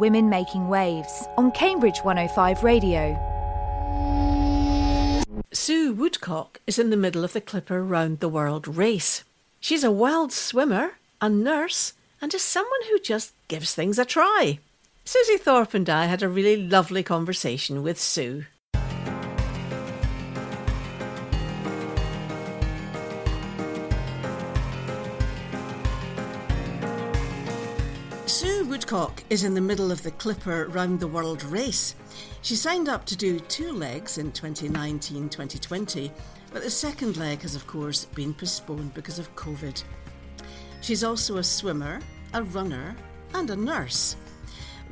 Women Making Waves on Cambridge 105 Radio. Sue Woodcock is in the middle of the Clipper Round the World race. She's a wild swimmer, a nurse, and is someone who just gives things a try. Susie Thorpe and I had a really lovely conversation with Sue. Woodcock is in the middle of the Clipper Round the World race. She signed up to do two legs in 2019 2020, but the second leg has, of course, been postponed because of COVID. She's also a swimmer, a runner, and a nurse.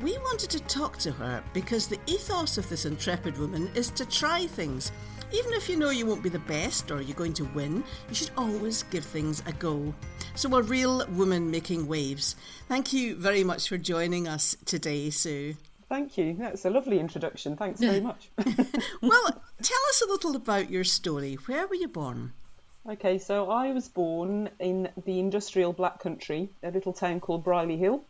We wanted to talk to her because the ethos of this intrepid woman is to try things. Even if you know you won't be the best or you're going to win, you should always give things a go. So, a real woman making waves. Thank you very much for joining us today, Sue. Thank you. That's a lovely introduction. Thanks very much. well, tell us a little about your story. Where were you born? Okay, so I was born in the industrial Black Country, a little town called Brierley Hill,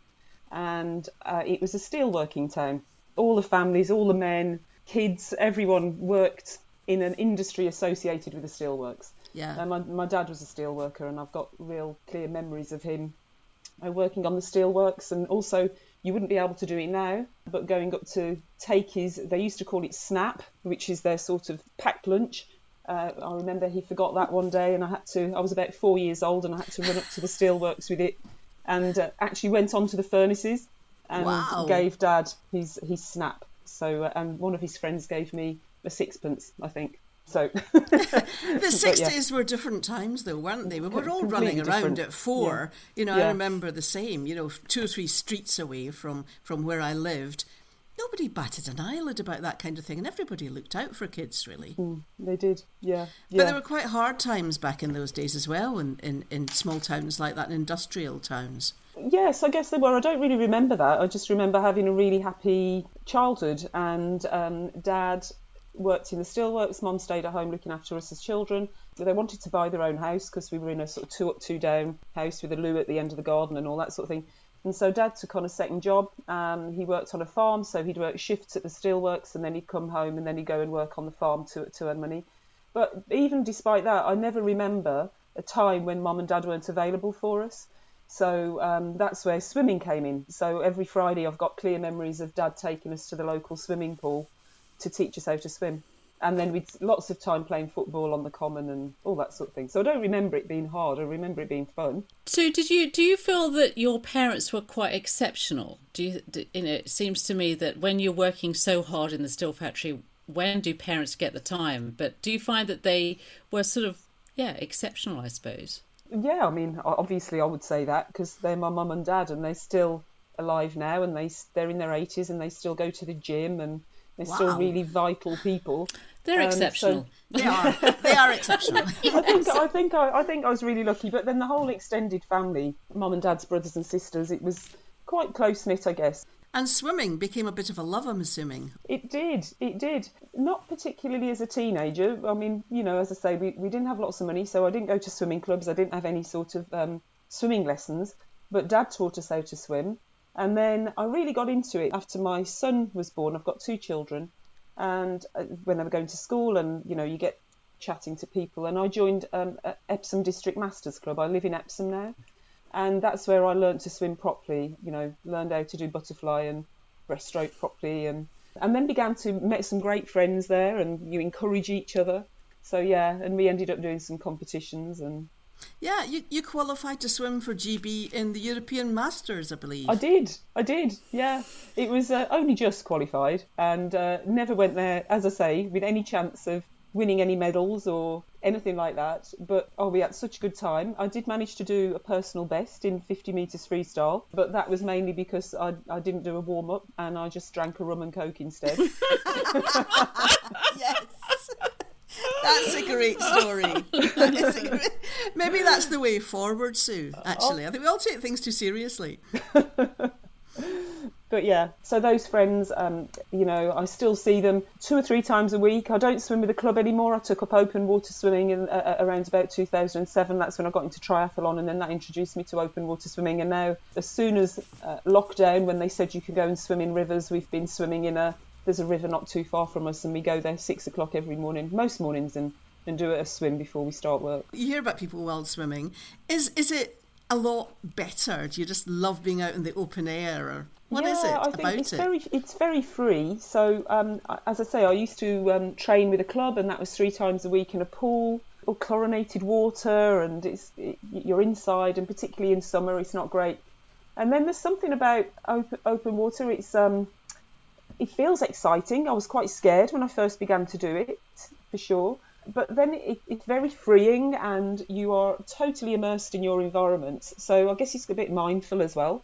and uh, it was a steelworking town. All the families, all the men, kids, everyone worked in an industry associated with the steelworks. Yeah. Uh, my, my dad was a steelworker, and I've got real clear memories of him uh, working on the steelworks, and also you wouldn't be able to do it now, but going up to take his, they used to call it snap, which is their sort of packed lunch. Uh, I remember he forgot that one day, and I had to. I was about four years old, and I had to run up to the steelworks with it, and uh, actually went onto the furnaces and Wow. gave Dad his his snap. So, uh, and one of his friends gave me a sixpence, I think. So, The But yeah. 60s were different times, though, weren't they? We were all running around different. at four. You know, I remember the same, you know, two or three streets away from, from where I lived. Nobody batted an eyelid about that kind of thing, and everybody looked out for kids, really. they did, yeah, But there were quite hard times back in those days as well, in, in, in small towns like that, in industrial towns. Yes, I guess they were. I don't really remember that. I just remember having a really happy childhood, and um, Dad worked in the steelworks. Mum stayed at home looking after us as children. They wanted to buy their own house because we were in a sort of two up, two down house with a loo at the end of the garden and all that sort of thing. And so Dad took on a second job. Um, he worked on a farm, so he'd work shifts at the steelworks, and then he'd come home and then he'd go and work on the farm to to earn money. But even despite that, I never remember a time when Mum and Dad weren't available for us. So um, that's where swimming came in. So every Friday, I've got clear memories of Dad taking us to the local swimming pool to teach us how to swim. And then we'd lots of time playing football on the common and all that sort of thing. So I don't remember it being hard. I remember it being fun. So, did you do you feel that your parents were quite exceptional? Do you, do, you know, it seems to me that when you're working so hard in the steel factory, when do parents get the time? But do you find that they were sort of yeah exceptional? I suppose. Yeah, I mean, obviously I would say that because they're my mum and dad, and they're still alive now, and they they're in their eighties, and they still go to the gym, and they're still really vital people. They're Um, so- exceptional. They are. they are exceptional. I think I think I, I think I was really lucky. But then the whole extended family, mum and dad's brothers and sisters, it was quite close knit, I guess. And swimming became a bit of a love, I'm assuming. It did, it did. Not particularly as a teenager. I mean, you know, as I say, we, we didn't have lots of money, so I didn't go to swimming clubs. I didn't have any sort of um, swimming lessons. But dad taught us how to swim. And then I really got into it after my son was born. I've got two children. And uh, when they were going to school, and, you know, you get chatting to people. And I joined um, Epsom District Masters Club. I live in Epsom now. And that's where I learned to swim properly, you know, learned how to do butterfly and breaststroke properly and and then began to met some great friends there and you encourage each other. So yeah, and we ended up doing some competitions and Yeah, you, you qualified to swim for GB in the European Masters, I believe. I did, I did, yeah. It was uh, only just qualified and uh, never went there, as I say, with any chance of winning any medals or anything like that. But oh, we had such a good time. I did manage to do a personal best in 50 metres freestyle, but that was mainly because I, I didn't do a warm up and I just drank a rum and coke instead. yes. That's a great story. A great- Maybe that's the way forward, Sue, actually. I think we all take things too seriously. but yeah, so those friends, um, you know, I still see them two or three times a week. I don't swim with the club anymore. I took up open water swimming in, uh, around about 2007. That's when I got into triathlon, and then that introduced me to open water swimming. And now, as soon as uh, lockdown, when they said you can go and swim in rivers, we've been swimming in a there's a river not too far from us, and we go there six o'clock every morning, most mornings, and and do a swim before we start work. You hear about people wild swimming. Is is it a lot better? Do you just love being out in the open air, or what yeah, is it I think about it's it? Very, it's very free. So, um, as I say, I used to um, train with a club, and that was three times a week in a pool or chlorinated water, and it's it, you're inside, and particularly in summer, it's not great. And then there's something about open, open water. It's um, it feels exciting. I was quite scared when I first began to do it, for sure but then it, it's very freeing and you are totally immersed in your environment. So I guess it's a bit mindful as well.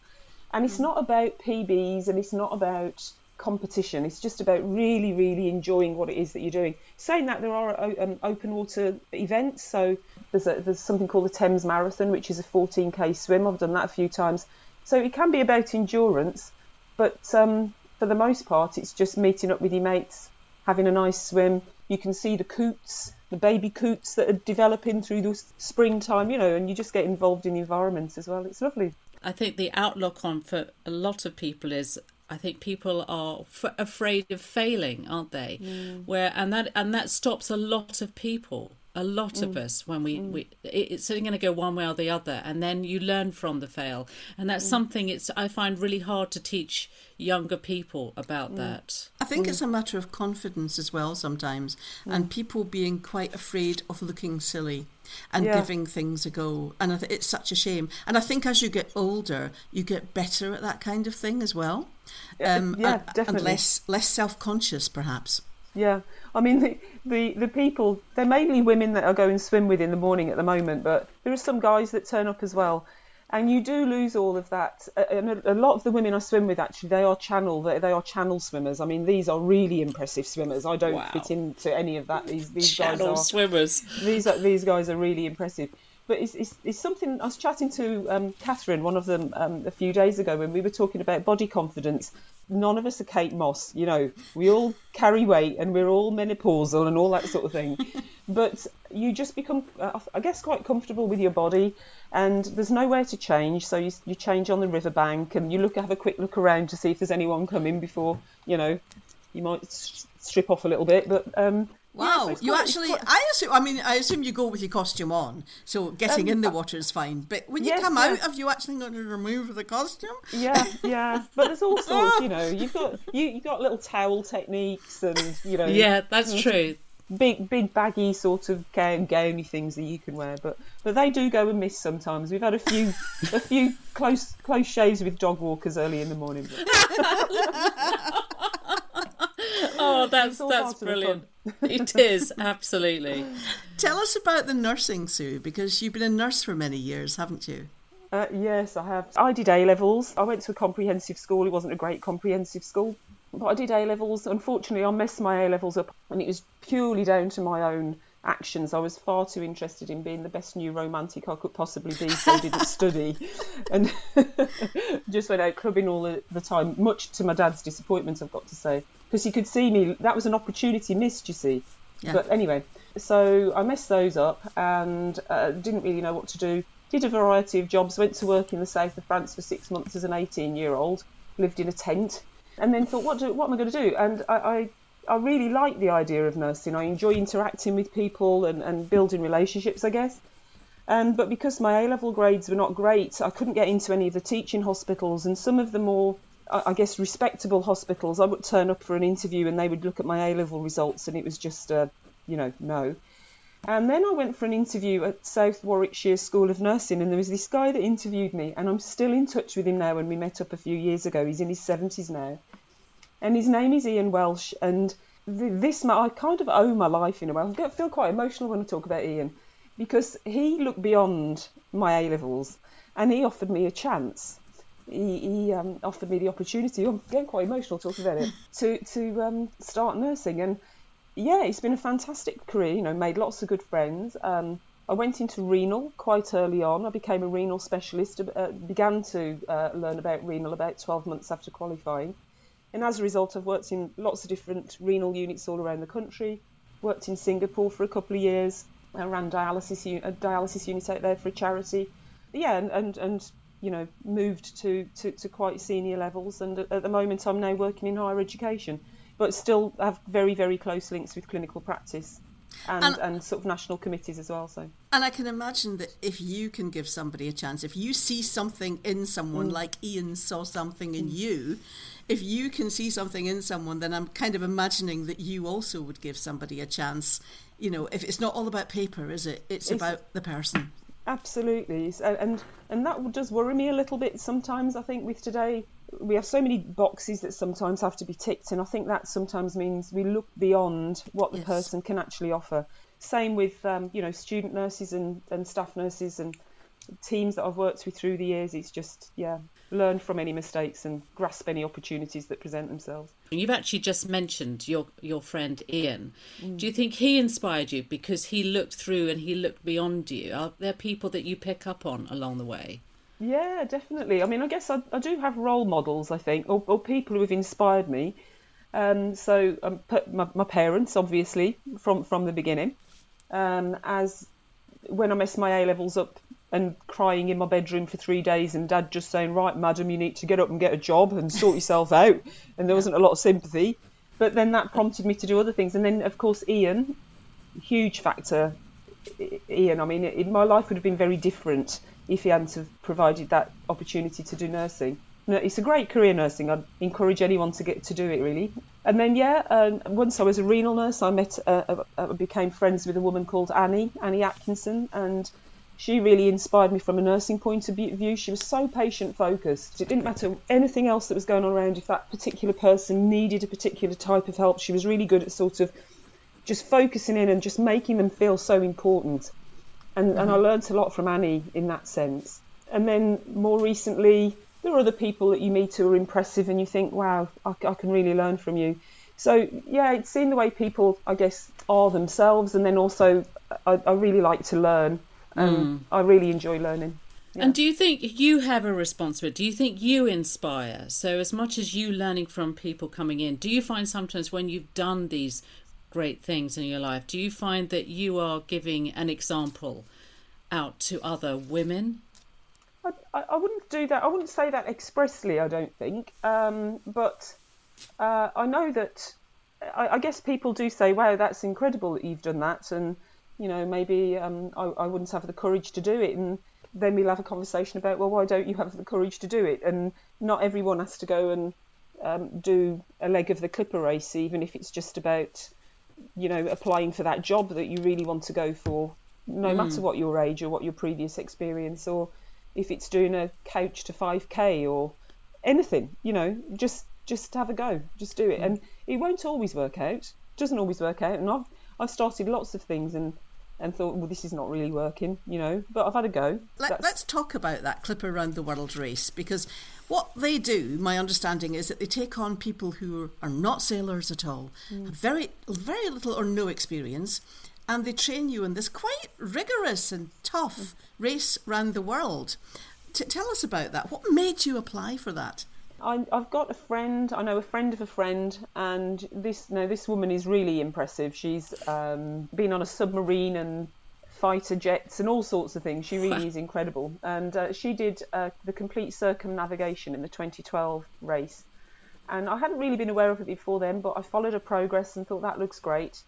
And it's not about PBs and it's not about competition. It's just about really, really enjoying what it is that you're doing. Saying that, there are um, open water events. So there's, a, there's something called the Thames Marathon, which is a 14k swim. I've done that a few times. So it can be about endurance, but um, for the most part, it's just meeting up with your mates, having a nice swim. You can see the coots, the baby coots that are developing through the springtime, you know, and you just get involved in the environment as well. It's lovely. I think the outlook on for a lot of people is I think people are f- afraid of failing, aren't they? Mm. Where and that and that stops a lot of people a lot mm. of us when we, mm. we it's only going to go one way or the other and then you learn from the fail and that's mm. something it's i find really hard to teach younger people about mm. that i think it's mm. a matter of confidence as well sometimes mm. and people being quite afraid of looking silly and yeah. giving things a go and it's such a shame and i think as you get older you get better at that kind of thing as well um, yeah, and, definitely. and less less self-conscious perhaps yeah, I mean the, the the people they're mainly women that I go and swim with in the morning at the moment, but there are some guys that turn up as well, and you do lose all of that. And a, lot of the women I swim with actually they are channel they, they are channel swimmers. I mean these are really impressive swimmers. I don't wow. fit into any of that. These these channel guys are swimmers. These are, these guys are really impressive but it's, it's, it's, something I was chatting to um, Catherine, one of them, um, a few days ago when we were talking about body confidence. None of us are Kate Moss, you know. We all carry weight and we're all menopausal and all that sort of thing. but you just become, uh, I guess, quite comfortable with your body, and there's nowhere to change. So you, you change on the riverbank and you look have a quick look around to see if there's anyone coming before, you know, you might strip off a little bit. But um, Wow, you actually, I assume, I mean, I assume you go with your costume on, so getting um, in the water is fine. But when you yes, come out, have you actually got to remove the costume? Yeah, yeah. But there's all sorts, you know, you've got you you got little towel techniques and you know. Yeah, that's true. Big big baggy sort of gown gowny things that you can wear, but but they do go and miss sometimes. We've had a few a few close close shaves with dog walkers early in the morning. oh, that's that's brilliant. it is absolutely. Tell us about the nursing, Sue, because you've been a nurse for many years, haven't you? Uh, yes, I have. I did A levels. I went to a comprehensive school. It wasn't a great comprehensive school, but I did A levels. Unfortunately, I messed my A levels up, and it was purely down to my own actions. I was far too interested in being the best new romantic I could possibly be, so I didn't study, and just went out clubbing all the, the time. Much to my dad's disappointment, I've got to say because he could see me. That was an opportunity missed, you see. Yeah. But anyway, so I messed those up and uh, didn't really know what to do. Did a variety of jobs. Went to work in the south of France for six months as an 18-year-old. Lived in a tent, and then thought, what do, what am I going to do? And I, I I really like the idea of nursing. I enjoy interacting with people and, and building relationships, I guess. And but because my A level grades were not great, I couldn't get into any of the teaching hospitals, and some of the more I guess respectable hospitals, I would turn up for an interview and they would look at my A level results and it was just, uh, you know, no. And then I went for an interview at South Warwickshire School of Nursing, and there was this guy that interviewed me, and I'm still in touch with him now. When we met up a few years ago, he's in his 70s now, and his name is Ian Welsh. And this, I kind of owe my life in a way. I feel quite emotional when I talk about Ian because he looked beyond my A levels, and he offered me a chance he, he um, offered me the opportunity. I'm getting quite emotional talking about it to to um, start nursing, and yeah, it's been a fantastic career. You know, made lots of good friends. Um, I went into renal quite early on. I became a renal specialist, uh, began to uh, learn about renal about 12 months after qualifying. And as a result, I've worked in lots of different renal units all around the country. Worked in Singapore for a couple of years. I ran dialysis a dialysis unit out there for a charity. Yeah, and, and, and you know, moved to, to, to quite senior levels. And at the moment, I'm now working in higher education, but still have very, very close links with clinical practice and, and, and, sort of national committees as well. So, and I can imagine that if you can give somebody a chance, if you see something in someone, mm. like Ian saw something in mm. you, if you can see something in someone, then I'm kind of imagining that you also would give somebody a chance. You know, if it's not all about paper, is it? It's, it's about the person. Absolutely, and and that does worry me a little bit sometimes. I think with today we have so many boxes that sometimes have to be ticked, and I think that sometimes means we look beyond what the yes. person can actually offer. Same with um, you know student nurses and, and staff nurses and teams that I've worked with through the years. It's just yeah, learn from any mistakes and grasp any opportunities that present themselves. You've actually just mentioned your your friend Ian. Mm. Do you think he inspired you because he looked through and he looked beyond you? Are there people that you pick up on along the way? Yeah, definitely. I mean, I guess I, I do have role models, I think, or, or people who have inspired me. Um, so um, my, my, parents, obviously, from, from the beginning. Um, as when I messed my A levels up and crying in my bedroom for three days, and dad just saying, Right, madam, you need to get up and get a job and sort yourself out. And there wasn't a lot of sympathy. But then that prompted me to do other things. And then, of course, Ian, huge factor. Ian, I mean, it, my life would have been very different if he hadn't have provided that opportunity to do nursing. It's a great career nursing. I'd encourage anyone to get to do it really. And then yeah, um, once I was a renal nurse, I met, uh, uh, uh, became friends with a woman called Annie, Annie Atkinson, and she really inspired me from a nursing point of view. She was so patient focused. It didn't matter anything else that was going on around. If that particular person needed a particular type of help, she was really good at sort of just focusing in and just making them feel so important and, mm-hmm. and I mm-hmm. learnt a lot from Annie in that sense. And then more recently, there are other people that you meet who are impressive, and you think, wow, I, I can really learn from you. So yeah, it's seeing the way people, I guess, are themselves, and then also I, I really like to learn, and mm. I really enjoy learning. Yeah. And do you think you have a responsibility? Do you think you inspire? So, as much as you learning from people coming in, do you find sometimes when you've done these great things in your life, do you find that you are giving an example out to other women? I, I wouldn't do that. I wouldn't say that expressly. I don't think, um, but uh, I know that. I, I, guess people do say, "Wow, that's incredible that you've done that," and you know, maybe um, I, I wouldn't have the courage to do it, and then we'll have a conversation about, well, why don't you have the courage to do it? And not everyone has to go and um, do a leg of the clipper race, even if it's just about you know, applying for that job that you really want to go for, no mm. matter what your age or what your previous experience, or if it's doing a couch to 5k or anything, you know, just just have a go, just do it, mm. and it won't always work out. It doesn't always work out, and I've I've started lots of things and and thought, well, this is not really working, you know. But I've had a go. Let, us talk about that Clipper Round the World race because what they do, my understanding is that they take on people who are not sailors at all, mm. have very very little or no experience, and they train you in this quite rigorous and tough mm. race round the world. T- tell us about that. What made you apply for that? I, have got a friend. I know a friend of a friend, and this no, this woman is really impressive. She's um, been on a submarine and fighter jets and all sorts of things. She really is incredible, and uh, she did uh, the complete circumnavigation in the 2012 race. And I hadn't really been aware of it before then, but I followed her progress and thought that looks great,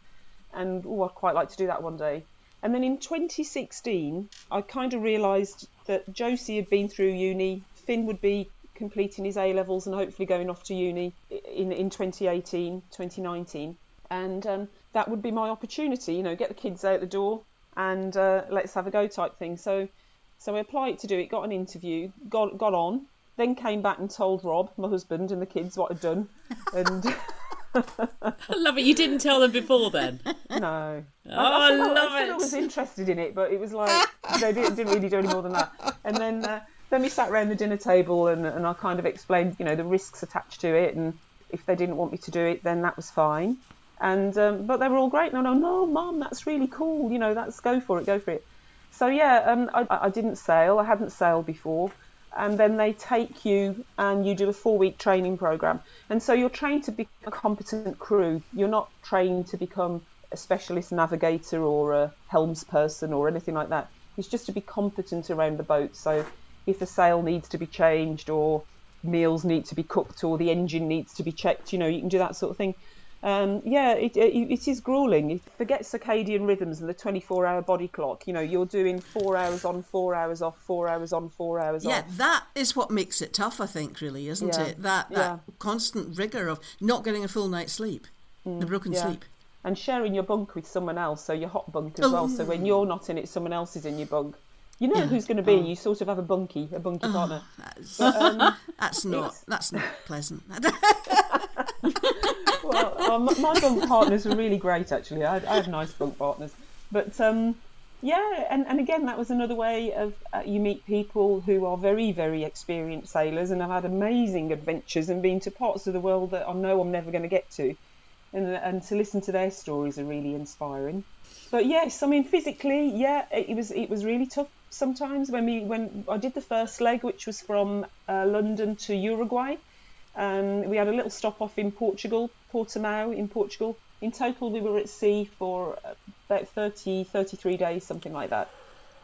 and oh, I'd quite like to do that one day. And then in 2016, I kind of realised that Josie had been through uni. Finn would be completing his A levels and hopefully going off to uni in, in 2018, 2019. And um, that would be my opportunity, you know, get the kids out the door and uh, let's have a go type thing. So, so I applied to do it, got an interview, got got on, then came back and told Rob, my husband, and the kids what I'd done. And I love it. You didn't tell them before then. No. Oh, I, I, love I, it. I was interested in it, but it was like they didn't, didn't really do any more than that. And then. Uh, then we sat around the dinner table and, and I kind of explained, you know, the risks attached to it, and if they didn't want me to do it, then that was fine. And um, but they were all great. No, no, no, mum, that's really cool. You know, that's go for it, go for it. So yeah, um, I, I didn't sail. I hadn't sailed before, and then they take you and you do a four-week training program, and so you're trained to be a competent crew. You're not trained to become a specialist navigator or a helms person or anything like that. It's just to be competent around the boat. So if a sail needs to be changed or meals need to be cooked or the engine needs to be checked, you know, you can do that sort of thing. Um, yeah, it, it, it is grueling. Forget circadian rhythms and the 24 hour body clock. You know, you're doing four hours on, four hours off, four hours on, four hours yeah, off. Yeah, that is what makes it tough, I think, really, isn't Yeah. it? That, that Yeah. constant rigour of not getting a full night's sleep, the broken Mm, sleep. And sharing your bunk with someone else, so your hot bunk as well. So when you're not in it, someone else is in your bunk. You know who's going to be. You sort of have a bunkie, a bunkie partner. That's, Um, that's not that's not pleasant. well, well, my my bunk partners are really great actually. I, I have nice bunk partners, but um, yeah, and, and again that was another way of uh, you meet people who are very very experienced sailors and have had amazing adventures and been to parts of the world that I know I'm never going to get to, and and to listen to their stories are really inspiring. But yes, I mean physically, yeah, it, it was it was really tough sometimes when we when I did the first leg, which was from uh, London to Uruguay. Um, we had a little stop off in Portugal, Portimao in Portugal. In total, we were at sea for about 30, 33 days, something like that.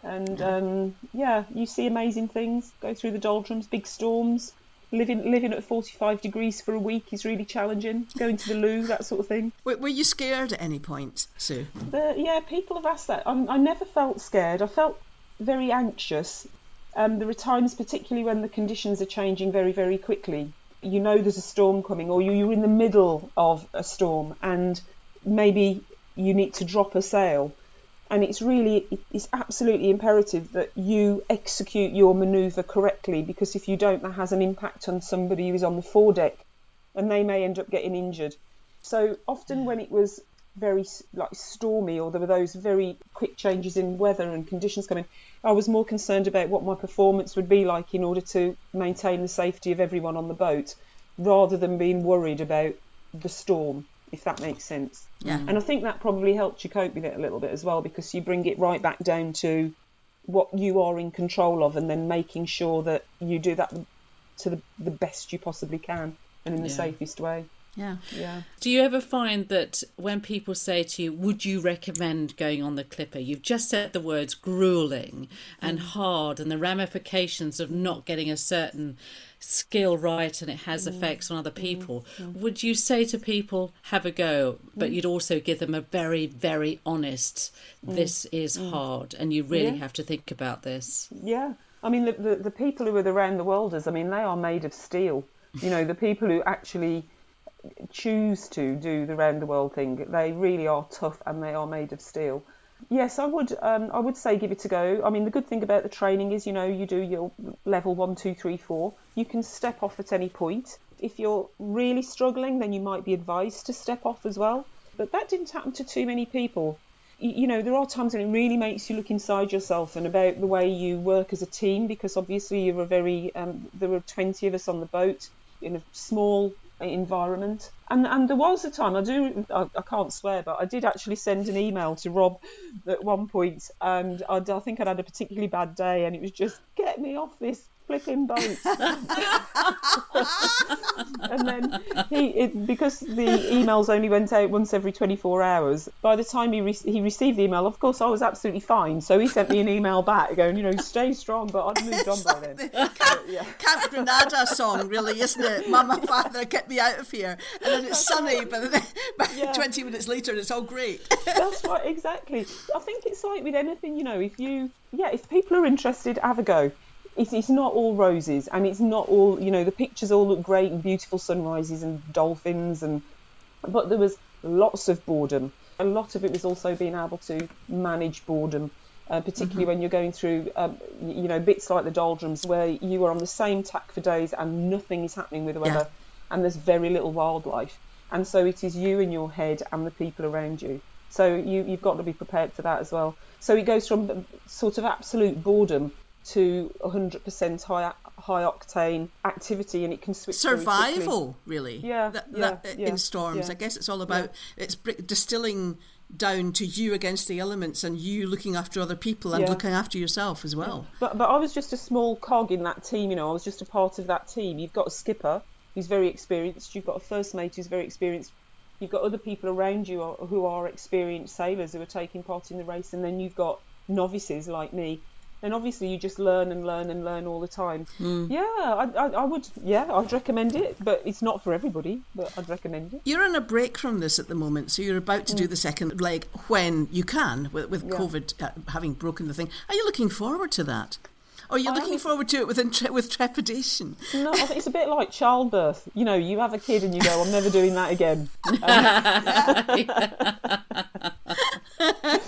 And um, yeah, you see amazing things. Go through the doldrums, big storms. Living living at 45 degrees for a week is really challenging. Going to the loo, that sort of thing. were, were you scared at any point, Sue? The, yeah, people have asked that. I'm, I never felt scared. I felt very anxious. Um, there are times, particularly when the conditions are changing very, very quickly. You know there's a storm coming, or you, you're in the middle of a storm, and maybe you need to drop a sail. And it's really, it's absolutely imperative that you execute your manoeuvre correctly, because if you don't, that has an impact on somebody who's on the foredeck, and they may end up getting injured. So often when it was very like stormy or there were those very quick changes in weather and conditions coming, I was more concerned about what my performance would be like in order to maintain the safety of everyone on the boat, rather than being worried about the storm, if that makes sense. Yeah. And I think that probably helped you cope with it a little bit as well because you bring it right back down to what you are in control of and then making sure that you do that to the, the best you possibly can and in the Yeah. safest way. Yeah. Yeah. Do you ever find that when people say to you, Would you recommend going on the Clipper? You've just said the words grueling and mm. hard and the ramifications of not getting a certain skill right and it has mm. effects on other mm. people. Would you say to people, Have a go, but you'd also give them a very, very honest, This is hard and you really Yeah. have to think about this? Yeah, I mean the, the the people who are the round the worlders. I mean they are made of steel. You know the people who actually choose to do the round the world thing. They really are tough and they are made of steel. Yes, I would. Um, I would say give it a go. I mean, the good thing about the training is, you know, you do your level one, two, three, four. You can step off at any point. If you're really struggling, then you might be advised to step off as well. But that didn't happen to too many people. Y- You know, there are times when it really makes you look inside yourself and about the way you work as a team, because obviously you're a very. Um, there were 20 of us on the boat in a small environment. And and there was a time I do I, I can't swear, but I did actually send an email to Rob at one point, and I, I think I'd had a particularly bad day, and it was just get me off this flipping boat. and then he it, because the emails only went out once every 24 hours. By the time he re- he received the email, of course I was absolutely fine. So he sent me an email back going, you know, stay strong, but I'd moved on by then. Camp, yeah. Camp Granada song, really, isn't it? Mama, father, get me out of here. And then it's sunny, but then but Yeah. 20 minutes later, it's all great. That's right, exactly. I think it's like with anything, you know, if you, yeah, if people are interested, have a go. It's, it's not all roses, and it's not all, you know, the pictures all look great and beautiful sunrises and dolphins, and but there was lots of boredom. A lot of it was also being able to manage boredom, uh, particularly when you're going through, um, you know, bits like the doldrums where you are on the same tack for days and nothing is happening with the weather, and there's very little wildlife, and so it is you in your head and the people around you. So you, you've got to be prepared for that as well. So it goes from sort of absolute boredom to 100% high high octane activity, and it can switch. Survival, really. Yeah, That- yeah, that- yeah, in storms. yeah. I guess it's all about it's br- distilling down to you against the elements and you looking after other people and Yeah. looking after yourself as well. But but I was just a small cog in that team, you know. I was just a part of that team. You've got a skipper who's very experienced. You've got a first mate who's very experienced. You've got other people around you who are experienced sailors who are taking part in the race, and then you've got novices like me. And obviously, you just learn and learn and learn all the time. Yeah, I, I, I would. Yeah, I'd recommend it, but it's not for everybody. But I'd recommend it. You're on a break from this at the moment, so you're about to do the second leg when you can, with, with Mm. Yeah. COVID uh, having broken the thing. Are you looking forward to that? Or are you I looking forward to it with, intre- with trepidation? No, I think it's a bit like childbirth. You know, you have a kid and you go, "I'm never doing that again."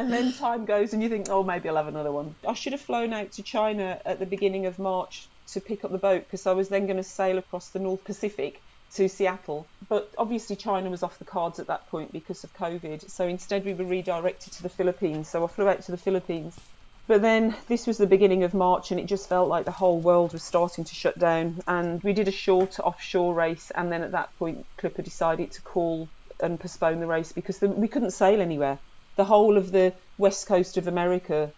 and then time goes and you think, oh, maybe I'll have another one. I should have flown out to China at the beginning of March to pick up the boat because I was then going to sail across the North Pacific to Seattle. But obviously, China was off the cards at that point because of COVID. So instead, we were redirected to the Philippines. So I flew out to the Philippines. But then this was the beginning of March, and it just felt like the whole world was starting to shut down. And we did a short offshore race, and then at that point, Clipper decided to call and postpone the race because we couldn't sail anywhere. The whole of the west coast of America,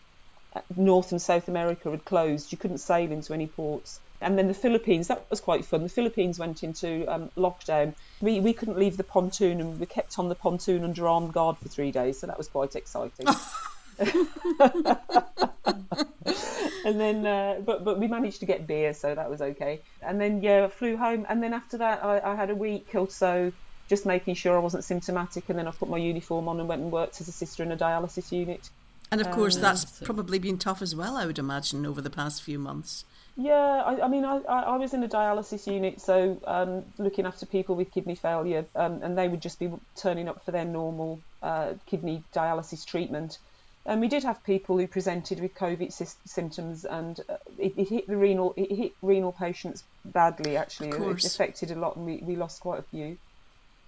uh, North and South America, had closed. You couldn't sail into any ports. And then the Philippines, that was quite fun. The Philippines went into um, lockdown. We, we couldn't leave the pontoon, and we kept on the pontoon under armed guard for three days, so that was quite exciting. and then uh, but but we managed to get beer so that was okay and then yeah I flew home and then after that I, I had a week or so just making sure I wasn't symptomatic and then I put my uniform on and went and worked as a sister in a dialysis unit And of course, Um, that's probably been tough as well, I would imagine, over the past few months. Yeah, I, I mean, I, I was in a dialysis unit, so um, looking after people with kidney failure, um, and they would just be turning up for their normal uh, kidney dialysis treatment. And we did have people who presented with COVID sys- symptoms, and uh, it, it hit the renal, it hit renal patients badly. Actually, it affected a lot, and we, we lost quite a few.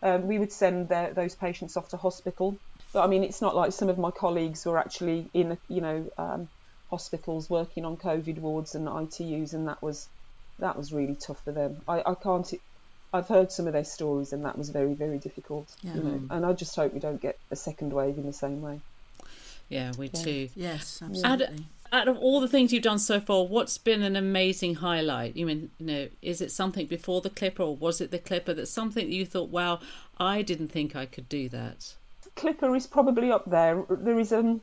Um, we would send their, those patients off to hospital, but I mean, it's not like some of my colleagues were actually in, you know, um, hospitals working on COVID wards and ITUs, and that was that was really tough for them. I, I can't. I've heard some of their stories, and that was very very difficult. Yeah. You know, and I just hope we don't get a second wave in the same way. Yeah, we too. Yes, Out, absolutely. Out of all the things you've done so far, what's been an amazing highlight? You mean, you know, is it something before the clipper, or was it the clipper that's something that you thought, wow, I didn't think I could do that? Clipper is probably up there. There is um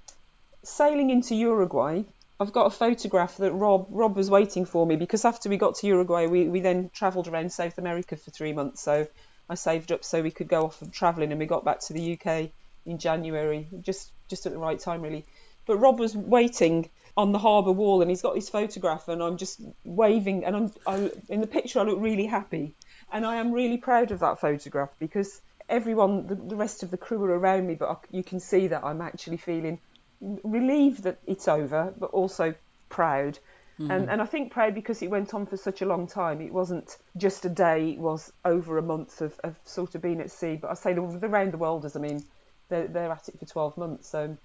sailing into Uruguay. I've got a photograph that Rob Rob was waiting for me because after we got to Uruguay, we, we then travelled around South America for three months. So I saved up so we could go off and travelling, and we got back to the UK in January, just just at the right time, really. But Rob was waiting on the harbour wall, and he's got his photograph, and I'm just waving, and I'm I, in the picture. I look really happy, and I am really proud of that photograph because everyone, the, the rest of the crew are around me, but I, you can see that I'm actually feeling relieved that it's over, but also proud. Mm-hmm. And, and I think proud because it went on for such a long time. It wasn't just a day, it was over a month of, of sort of being at sea. But I say the, the round the worlders, I mean, they're, they're at it for 12 months. So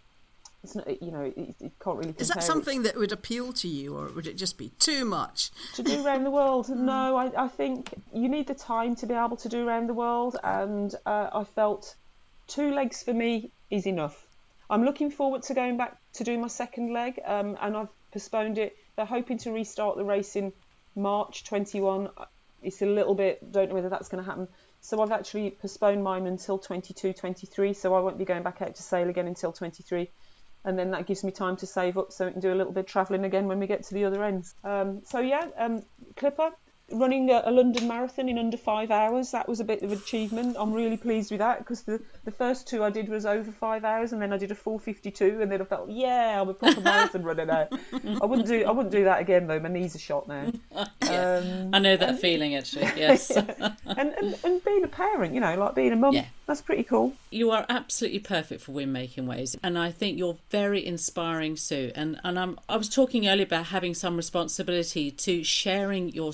it's not, you know, it, it can't really. Is that it. something that would appeal to you, or would it just be too much? to do around the world. No, I, I think you need the time to be able to do around the world, and uh, I felt two legs for me is enough. I'm looking forward to going back to do my second leg, um, and I've postponed it. They're hoping to restart the race in March 21. It's a little bit, don't know whether that's going to happen. So I've actually postponed mine until 22, 23. So I won't be going back out to sail again until 23 and then that gives me time to save up so we can do a little bit of travelling again when we get to the other end. Um, so yeah, um, Clipper running a, a London marathon in under five hours. That was a bit of an achievement. I'm really pleased with that because the, the first two I did was over five hours, and then I did a 4:52, and then I felt yeah, I'm a proper marathon runner now. I wouldn't do I wouldn't do that again though. My knees are shot now. Um, I know that feeling actually. Yes, and, and and being a parent, you know, like being a mum, Yeah. that's pretty cool. you are absolutely perfect for women making waves, and I think you're very inspiring, Sue. And and I'm I was talking earlier about having some responsibility to sharing your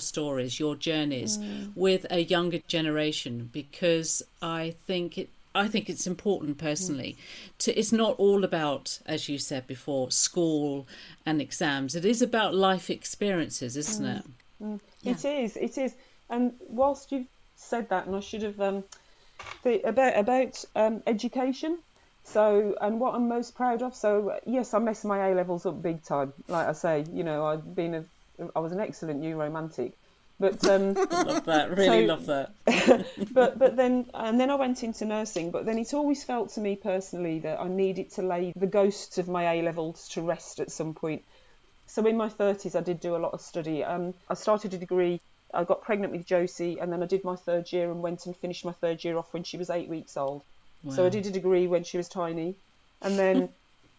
stories, your journeys with a younger generation because I think it. I think it's important personally to it's not all about as you said before school and exams it is about life experiences isn't it It is. It is. And whilst you've said that, and I should have um, the about about um, education. So, and what I'm most proud of, so yes, I messed my A levels up big time. Like I say, you know, I've been a, I was an excellent new romantic, but um, love that. Really so- love that. but but then and then I went into nursing. But then it always felt to me personally that I needed to lay the ghosts of my A levels to rest at some point. So in my 30s, I did do a lot of study. Um, I started a degree. I got pregnant with Josie, and then I did my third year and went and finished my third year off when she was eight weeks old. So I did a degree when she was tiny, and then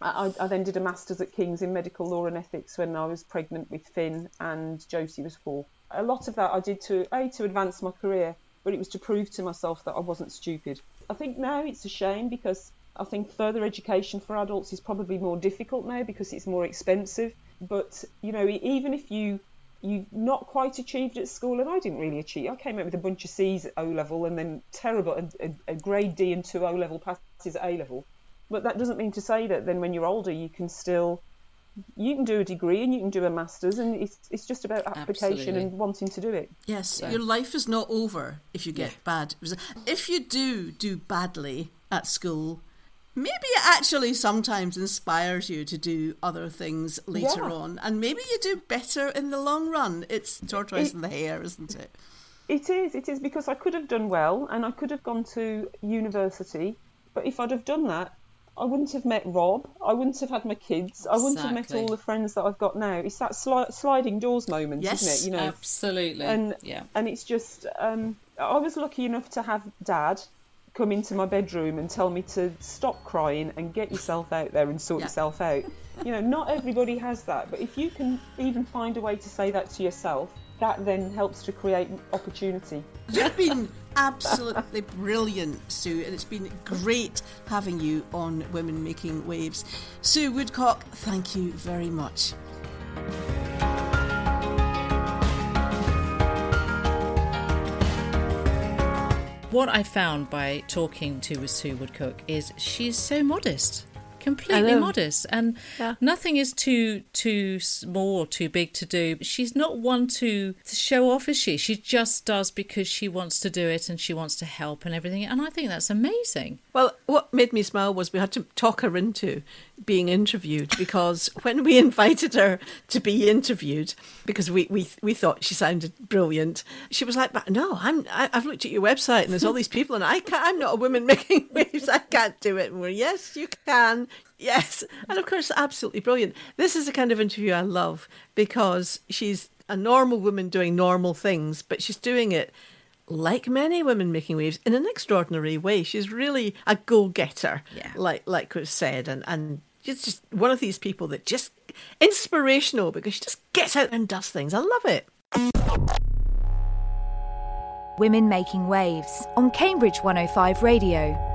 I, I then did a master's at King's in medical law and ethics when I was pregnant with Finn and Josie was four. A lot of that I did to a to advance my career, but it was to prove to myself that I wasn't stupid. I think now it's a shame because I think further education for adults is probably more difficult now because it's more expensive. But you know, even if you you not quite achieved at school, and I didn't really achieve. I came out with a bunch of C's at O level, and then terrible a, a grade D and two O level passes at A level. But that doesn't mean to say that then when you're older you can still you can do a degree and you can do a master's, and it's it's just about application Absolutely. and wanting to do it. Yes, your life is not over if you get bad. If you do do badly at school, maybe it actually sometimes inspires you to do other things later Yeah. on, and maybe you do better in the long run. It's tortoise It- and the hare, isn't it? It is, it is because I could have done well and I could have gone to university, but if I'd have done that, I wouldn't have met Rob. I wouldn't have had my kids. I wouldn't have met all the friends that I've got now. It's that sli- sliding doors moment, Yes, isn't it? You know, Absolutely. and yeah. and it's just um, I was lucky enough to have Dad come into my bedroom and tell me to stop crying and get yourself out there and sort Yeah. yourself out. You know, not everybody has that, but if you can even find a way to say that to yourself, that then helps to create opportunity. You've been absolutely brilliant, Sue, and it's been great having you on Women Making Waves. Sue Woodcock, thank you very much. What I found by talking to Sue Woodcock is she's so modest, completely modest, and Yeah. nothing is too too small or too big to do. She's not one to, to show off, is she? She just does because she wants to do it and she wants to help and everything. And I think that's amazing. Well, what made me smile was we had to talk her into being interviewed because when we invited her to be interviewed, because we, we, we thought she sounded brilliant, she was like, "But no, I'm, I, I've looked at your website and there's all these people and I can't, I'm not a woman making waves. I can't do it. And we're, yes, you can. Yes. And of course, absolutely brilliant. This is the kind of interview I love because she's a normal woman doing normal things, but she's doing it like many women making waves in an extraordinary way. She's really a go-getter, Yeah. like like was said, and and she's just one of these people that just inspirational because she just gets out and does things. I love it. Women Making Waves on Cambridge 105 Radio.